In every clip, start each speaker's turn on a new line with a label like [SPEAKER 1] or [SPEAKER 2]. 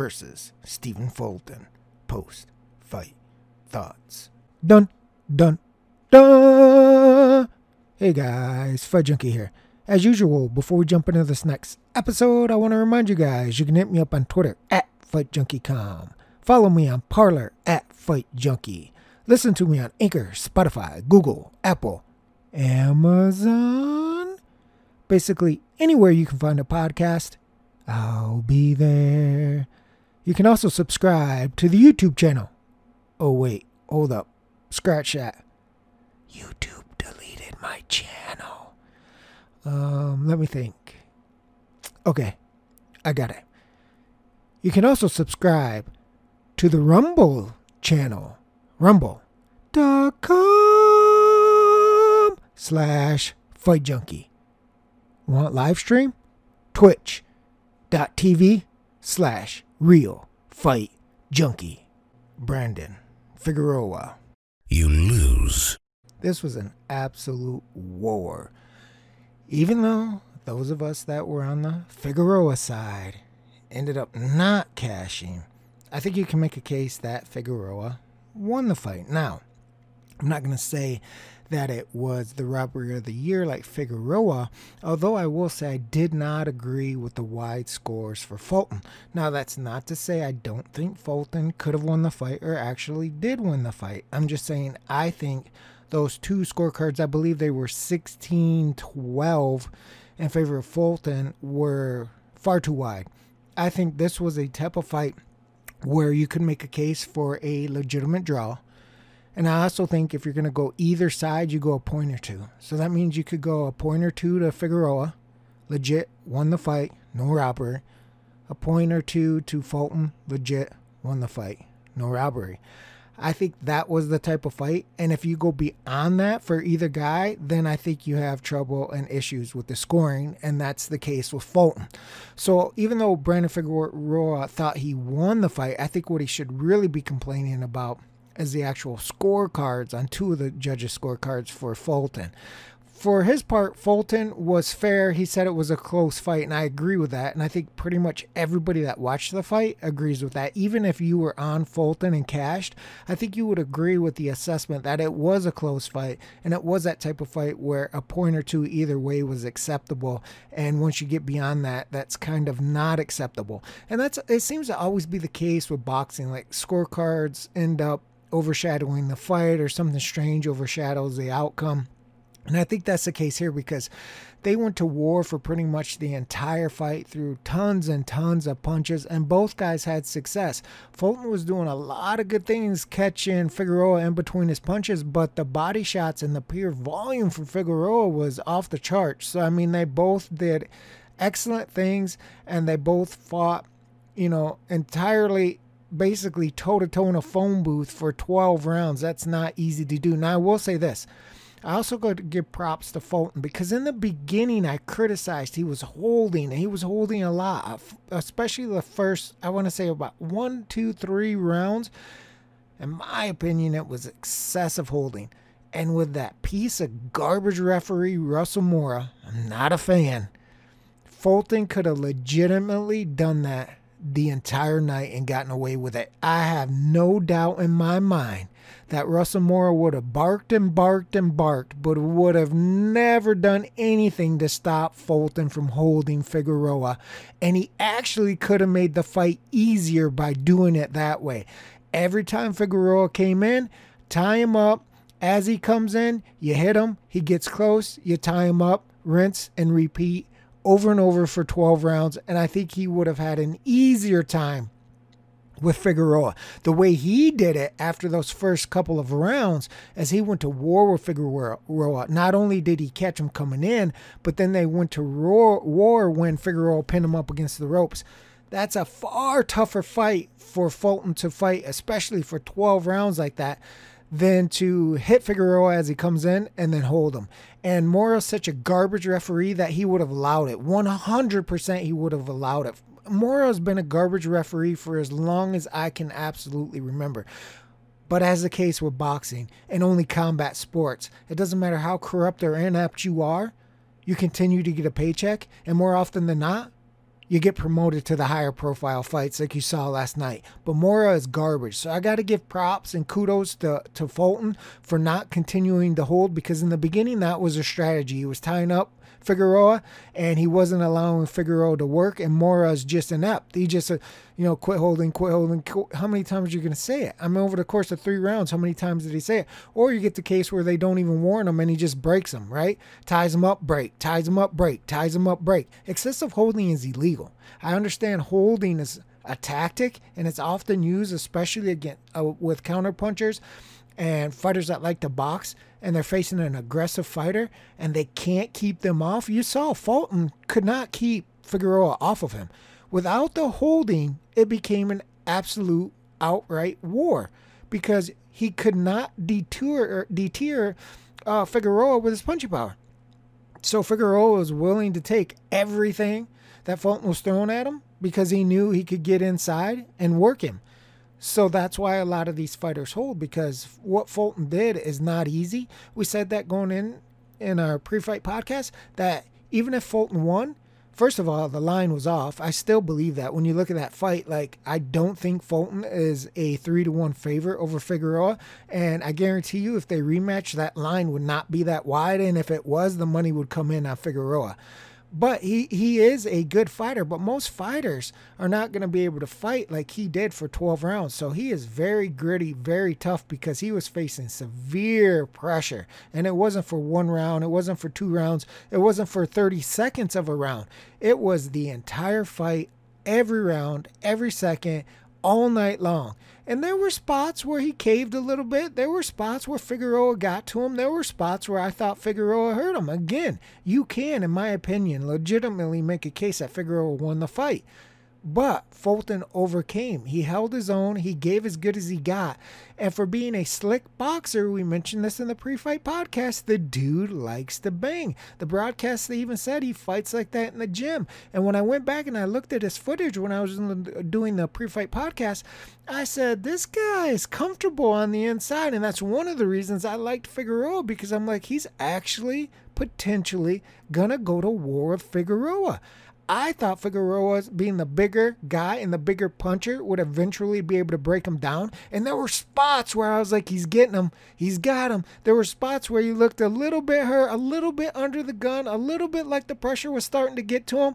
[SPEAKER 1] versus Stephen Fulton. Post fight thoughts. Dun, dun, dun. Hey guys, Fight Junkie here. As usual, before we jump into this next episode, I want to remind you guys you can hit me up on Twitter at FightJunkieCom. Follow me on Parler at Fight Junkie. Listen to me on Anchor, Spotify, Google, Apple, Amazon. Basically, anywhere you can find a podcast, I'll be there. You can also subscribe to the YouTube channel. Oh, wait, hold up. Scratch that. YouTube deleted my channel. Um, let me think. Okay, I got it. You can also subscribe to the Rumble channel. Rumble.com slash Fight Junkie. Want live stream? Twitch.tv slash Real Fight Junkie. Brandon Figueroa.
[SPEAKER 2] You lose.
[SPEAKER 1] This was an absolute war. Even though those of us that were on the Figueroa side ended up not cashing, I think you can make a case that Figueroa won the fight. Now, I'm not going to say that it was the robbery of the year like Figueroa, although I will say I did not agree with the wide scores for Fulton. Now, that's not to say I don't think Fulton could have won the fight or actually did win the fight. I'm just saying I think those two scorecards, I believe they were 16 12 in favor of Fulton, were far too wide. I think this was a type of fight where you could make a case for a legitimate draw. And I also think if you're going to go either side, you go a point or two. So that means you could go a point or two to Figueroa, legit, won the fight, no robbery. A point or two to Fulton, legit, won the fight, no robbery. I think that was the type of fight. And if you go beyond that for either guy, then I think you have trouble and issues with the scoring. And that's the case with Fulton. So even though Brandon Figueroa thought he won the fight, I think what he should really be complaining about is the actual scorecards on two of the judges' scorecards for Fulton for his part, Fulton was fair. He said it was a close fight, and I agree with that. And I think pretty much everybody that watched the fight agrees with that. Even if you were on Fulton and cashed, I think you would agree with the assessment that it was a close fight, and it was that type of fight where a point or two either way was acceptable. And once you get beyond that, that's kind of not acceptable. And that's it seems to always be the case with boxing. Like scorecards end up overshadowing the fight, or something strange overshadows the outcome. And I think that's the case here because they went to war for pretty much the entire fight through tons and tons of punches, and both guys had success. Fulton was doing a lot of good things catching Figueroa in between his punches, but the body shots and the pure volume from Figueroa was off the charts. So, I mean, they both did excellent things, and they both fought, you know, entirely basically toe to toe in a phone booth for 12 rounds. That's not easy to do. Now, I will say this. I also got to give props to Fulton because in the beginning I criticized he was holding. He was holding a lot, uh, especially the first, I want to say about one, two, three rounds. In my opinion, it was excessive holding. And with that piece of garbage referee, Russell Mora, I'm not a fan. Fulton could have legitimately done that the entire night and gotten away with it. I have no doubt in my mind that Russell Mora would have barked and barked and barked, but would have never done anything to stop Fulton from holding Figueroa. And he actually could have made the fight easier by doing it that way. Every time Figueroa came in, tie him up. As he comes in, you hit him, he gets close, you tie him up, rinse and repeat over and over for 12 rounds. And I think he would have had an easier time with Figueroa. The way he did it after those first couple of rounds, as he went to war with Figueroa, not only did he catch him coming in, but then they went to war when Figueroa pinned him up against the ropes. That's a far tougher fight for Fulton to fight, especially for 12 rounds like that, than to hit Figueroa as he comes in and then hold him. And Mora's such a garbage referee that he would have allowed it. 100% he would have allowed it. Mora's been a garbage referee for as long as I can absolutely remember. But as the case with boxing and only combat sports, it doesn't matter how corrupt or inept you are, you continue to get a paycheck, and more often than not, you get promoted to the higher profile fights like you saw last night. But Mora is garbage. So I got to give props and kudos to, to Fulton for not continuing to hold because in the beginning that was a strategy. He was tying up Figueroa, and he wasn't allowing Figueroa to work. And Mora's just inept. He just, uh, you know, quit holding, quit holding. How many times are you going to say it? I mean, over the course of three rounds, how many times did he say it? Or you get the case where they don't even warn him and he just breaks them, right? Ties him up, break. Ties him up, break. Ties him up, break. Excessive holding is illegal. I understand holding is a tactic and it's often used, especially again uh, with counterpunchers and fighters that like to box and they're facing an aggressive fighter and they can't keep them off. You saw Fulton could not keep Figueroa off of him. Without the holding, it became an absolute outright war because he could not deter deter uh, Figueroa with his punching power. So Figueroa was willing to take everything that Fulton was throwing at him because he knew he could get inside and work him. So that's why a lot of these fighters hold because what Fulton did is not easy. We said that going in in our pre-fight podcast that even if Fulton won, first of all, the line was off. I still believe that when you look at that fight, like I don't think Fulton is a three to one favorite over Figueroa, and I guarantee you, if they rematch, that line would not be that wide, and if it was, the money would come in on Figueroa. But he, he is a good fighter, but most fighters are not going to be able to fight like he did for 12 rounds. So he is very gritty, very tough because he was facing severe pressure. And it wasn't for one round, it wasn't for two rounds, it wasn't for 30 seconds of a round. It was the entire fight, every round, every second, all night long. And there were spots where he caved a little bit. There were spots where Figueroa got to him. There were spots where I thought Figueroa hurt him. Again, you can, in my opinion, legitimately make a case that Figueroa won the fight. But Fulton overcame. He held his own. He gave as good as he got. And for being a slick boxer, we mentioned this in the pre fight podcast, the dude likes to bang. The broadcast they even said he fights like that in the gym. And when I went back and I looked at his footage when I was doing the pre fight podcast, I said, this guy is comfortable on the inside. And that's one of the reasons I liked Figueroa because I'm like, he's actually potentially going to go to war with Figueroa. I thought Figueroa, being the bigger guy and the bigger puncher, would eventually be able to break him down. And there were spots where I was like, he's getting him. He's got him. There were spots where he looked a little bit hurt, a little bit under the gun, a little bit like the pressure was starting to get to him.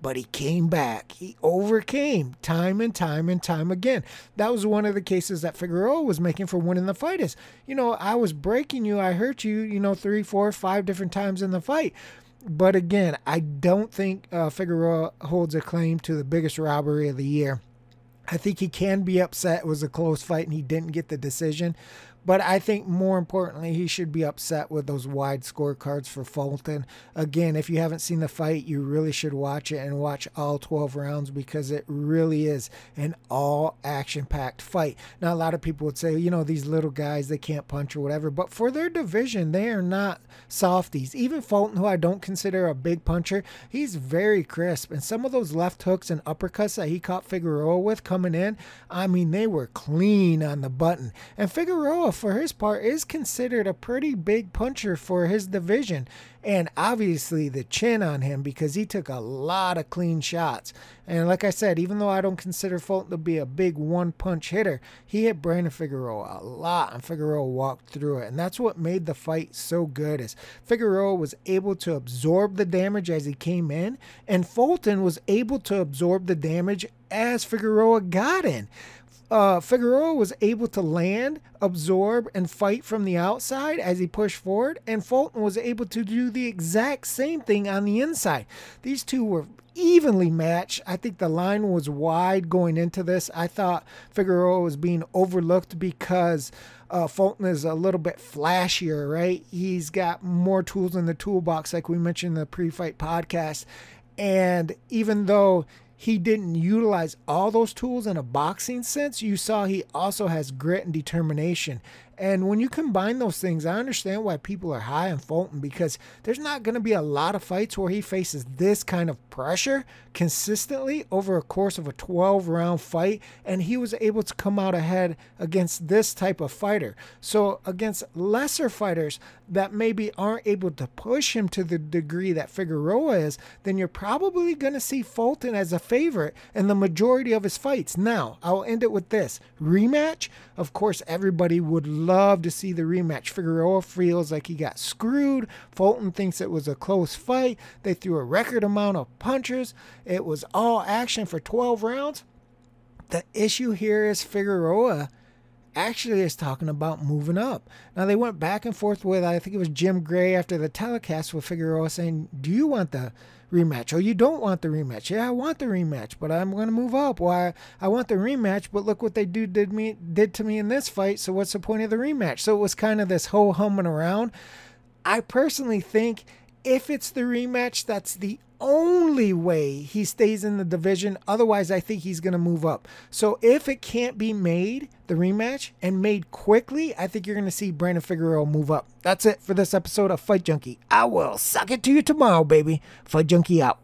[SPEAKER 1] But he came back. He overcame time and time and time again. That was one of the cases that Figueroa was making for winning the fight. Is, you know, I was breaking you, I hurt you, you know, three, four, five different times in the fight but again, I don't think uh, Figueroa holds a claim to the biggest robbery of the year. I think he can be upset. It was a close fight and he didn't get the decision. But I think more importantly, he should be upset with those wide scorecards for Fulton. Again, if you haven't seen the fight, you really should watch it and watch all 12 rounds because it really is an all action packed fight. Now, a lot of people would say, you know, these little guys, they can't punch or whatever, but for their division, they are not softies. Even Fulton, who I don't consider a big puncher, he's very crisp. And some of those left hooks and uppercuts that he caught Figueroa with coming in, I mean, they were clean on the button. And Figueroa, for his part, is considered a pretty big puncher for his division. And obviously, the chin on him because he took a lot of clean shots. And like I said, even though I don't consider Fulton to be a big one punch hitter, he hit Brandon Figueroa a lot, and Figueroa walked through it. And that's what made the fight so good is Figueroa was able to absorb the damage as he came in, and Fulton was able to absorb the damage as Figueroa got in uh, Figueroa was able to land, absorb, and fight from the outside as he pushed forward, and Fulton was able to do the exact same thing on the inside. These two were evenly matched. I think the line was wide going into this. I thought Figueroa was being overlooked because uh, Fulton is a little bit flashier, right? He's got more tools in the toolbox, like we mentioned in the pre fight podcast. And even though he didn't utilize all those tools in a boxing sense, you saw he also has grit and determination. And when you combine those things, I understand why people are high on Fulton because there's not going to be a lot of fights where he faces this kind of pressure consistently over a course of a 12 round fight. And he was able to come out ahead against this type of fighter. So, against lesser fighters that maybe aren't able to push him to the degree that Figueroa is, then you're probably going to see Fulton as a favorite in the majority of his fights. Now, I'll end it with this rematch. Of course, everybody would love to see the rematch. Figueroa feels like he got screwed. Fulton thinks it was a close fight. They threw a record amount of punches. It was all action for 12 rounds. The issue here is Figueroa actually is talking about moving up. Now they went back and forth with I think it was Jim Gray after the telecast with Figueroa saying, "Do you want the rematch? Oh, you don't want the rematch? Yeah, I want the rematch, but I'm going to move up. Why? I want the rematch, but look what they do did me did to me in this fight. So what's the point of the rematch? So it was kind of this whole humming around. I personally think if it's the rematch, that's the only way he stays in the division. Otherwise, I think he's going to move up. So if it can't be made, the rematch, and made quickly, I think you're going to see Brandon Figueroa move up. That's it for this episode of Fight Junkie. I will suck it to you tomorrow, baby. Fight Junkie out.